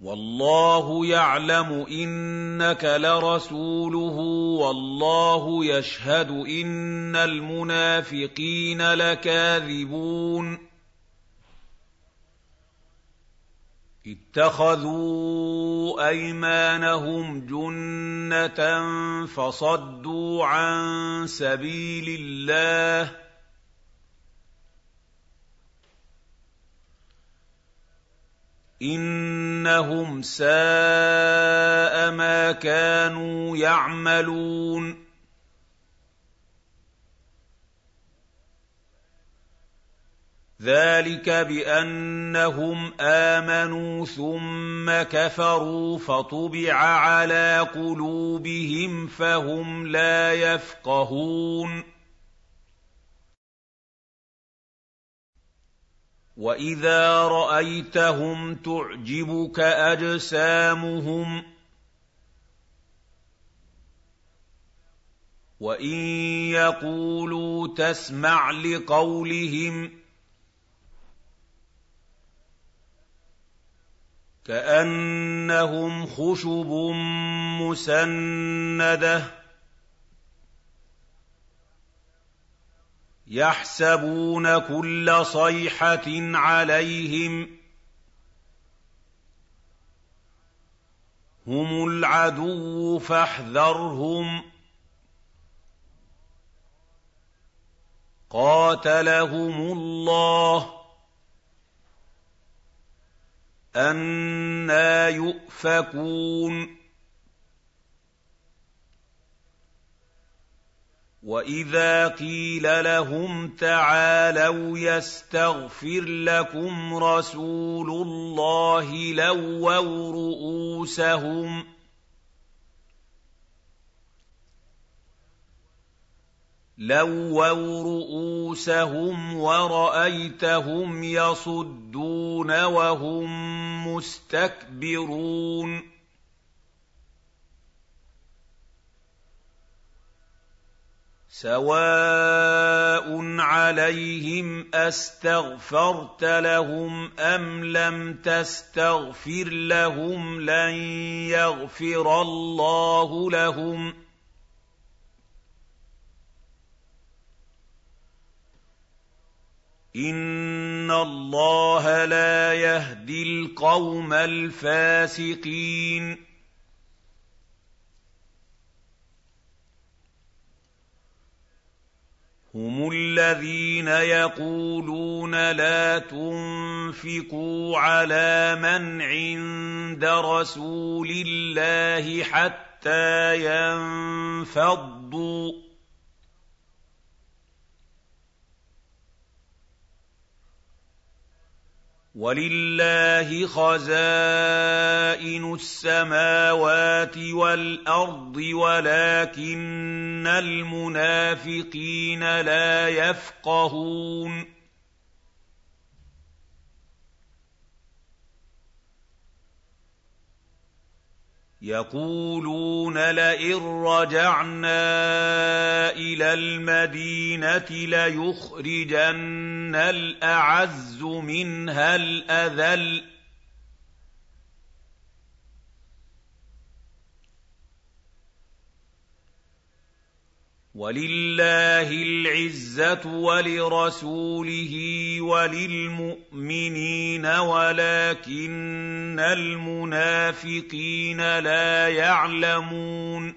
والله يعلم إنك لرسوله والله يشهد إن المنافقين لكاذبون. اتخذوا أيمانهم جنة فصدوا عن سبيل الله. إنهم ساء ما كانوا يعملون. ذلك بأنهم آمنوا ثم كفروا فطبع على قلوبهم فهم لا يفقهون. واذا رايتهم تعجبك اجسامهم وان يقولوا تسمع لقولهم كانهم خشب مسنده يحسبون كل صيحة عليهم هم العدو فاحذرهم قاتلهم الله أَنَّىٰ يُؤْفَكُونَ وَإِذَا قِيلَ لَهُمْ تَعَالَوْا يَسْتَغْفِرْ لَكُمْ رَسُولُ اللَّهِ لَوَّوْا رُءُوسَهُمْ ۖ لَوَّوْا رُءُوسَهُمْ وَرَأَيْتَهُمْ يَصُدُّونَ وَهُم مُّسْتَكْبِرُونَ سَوَاءٌ عَلَيْهِمْ أَسْتَغْفَرْتَ لَهُمْ أَمْ لَمْ تَسْتَغْفِرْ لَهُمْ لَن يَغْفِرَ اللَّهُ لَهُمْ ۚ إِنَّ اللَّهَ لَا يَهْدِي الْقَوْمَ الْفَاسِقِينَ هُمُ الَّذِينَ يَقُولُونَ لَا تُنفِقُوا عَلَىٰ مَنْ عِندَ رَسُولِ اللَّهِ حَتَّىٰ يَنفَضُّوا ۗ. وَلِلَّهِ خَزَائِنُ السَّمَاوَاتِ وَالْأَرْضِ وَلَٰكِنَّ الْمُنَافِقِينَ لَا يَفْقَهُونَ. يَقُولُونَ لَئِن رَّجَعْنَا إِلَى الْمَدِينَةِ لَيُخْرِجَنَّ الْأَعَزُّ مِنْهَا الْأَذَلَّ ۚ. وَلِلَّهِ الْعِزَّةُ وَلِرَسُولِهِ وَلِلْمُؤْمِنِينَ وَلَٰكِنَّ الْمُنَافِقِينَ لَا يَعْلَمُونَ.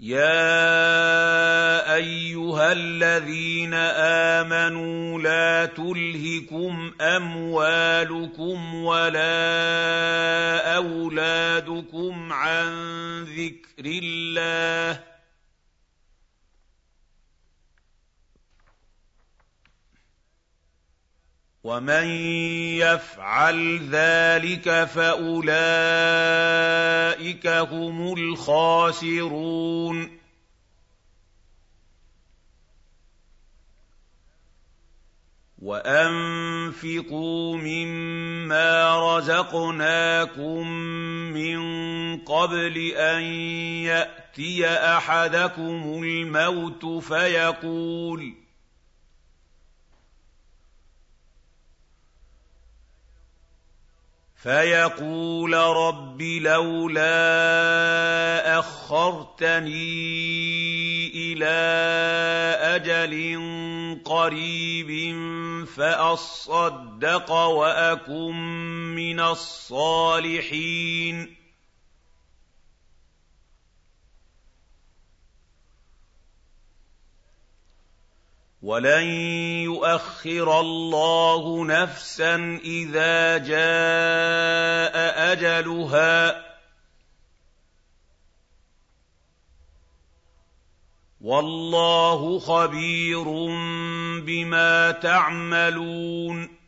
يَا أَيُّهَا الَّذِينَ آمَنُوا لَا تُلْهِكُمْ أَمْوَالُكُمْ وَلَا أَوْلَادُكُمْ عَن ذِكْرِ اللَّهِ ومن يفعل ذلك فاولئك هم الخاسرون وانفقوا مما رزقناكم من قبل ان ياتي احدكم الموت فيقول فيقول رب لولا أخرتني إلى أجل قريب فأصدق وأكن من الصالحين. وَلَن يُؤَخِّرَ اللَّهُ نَفْسًا إِذَا جَاءَ أَجَلُهَا ۚ وَاللَّهُ خَبِيرٌ بِمَا تَعْمَلُونَ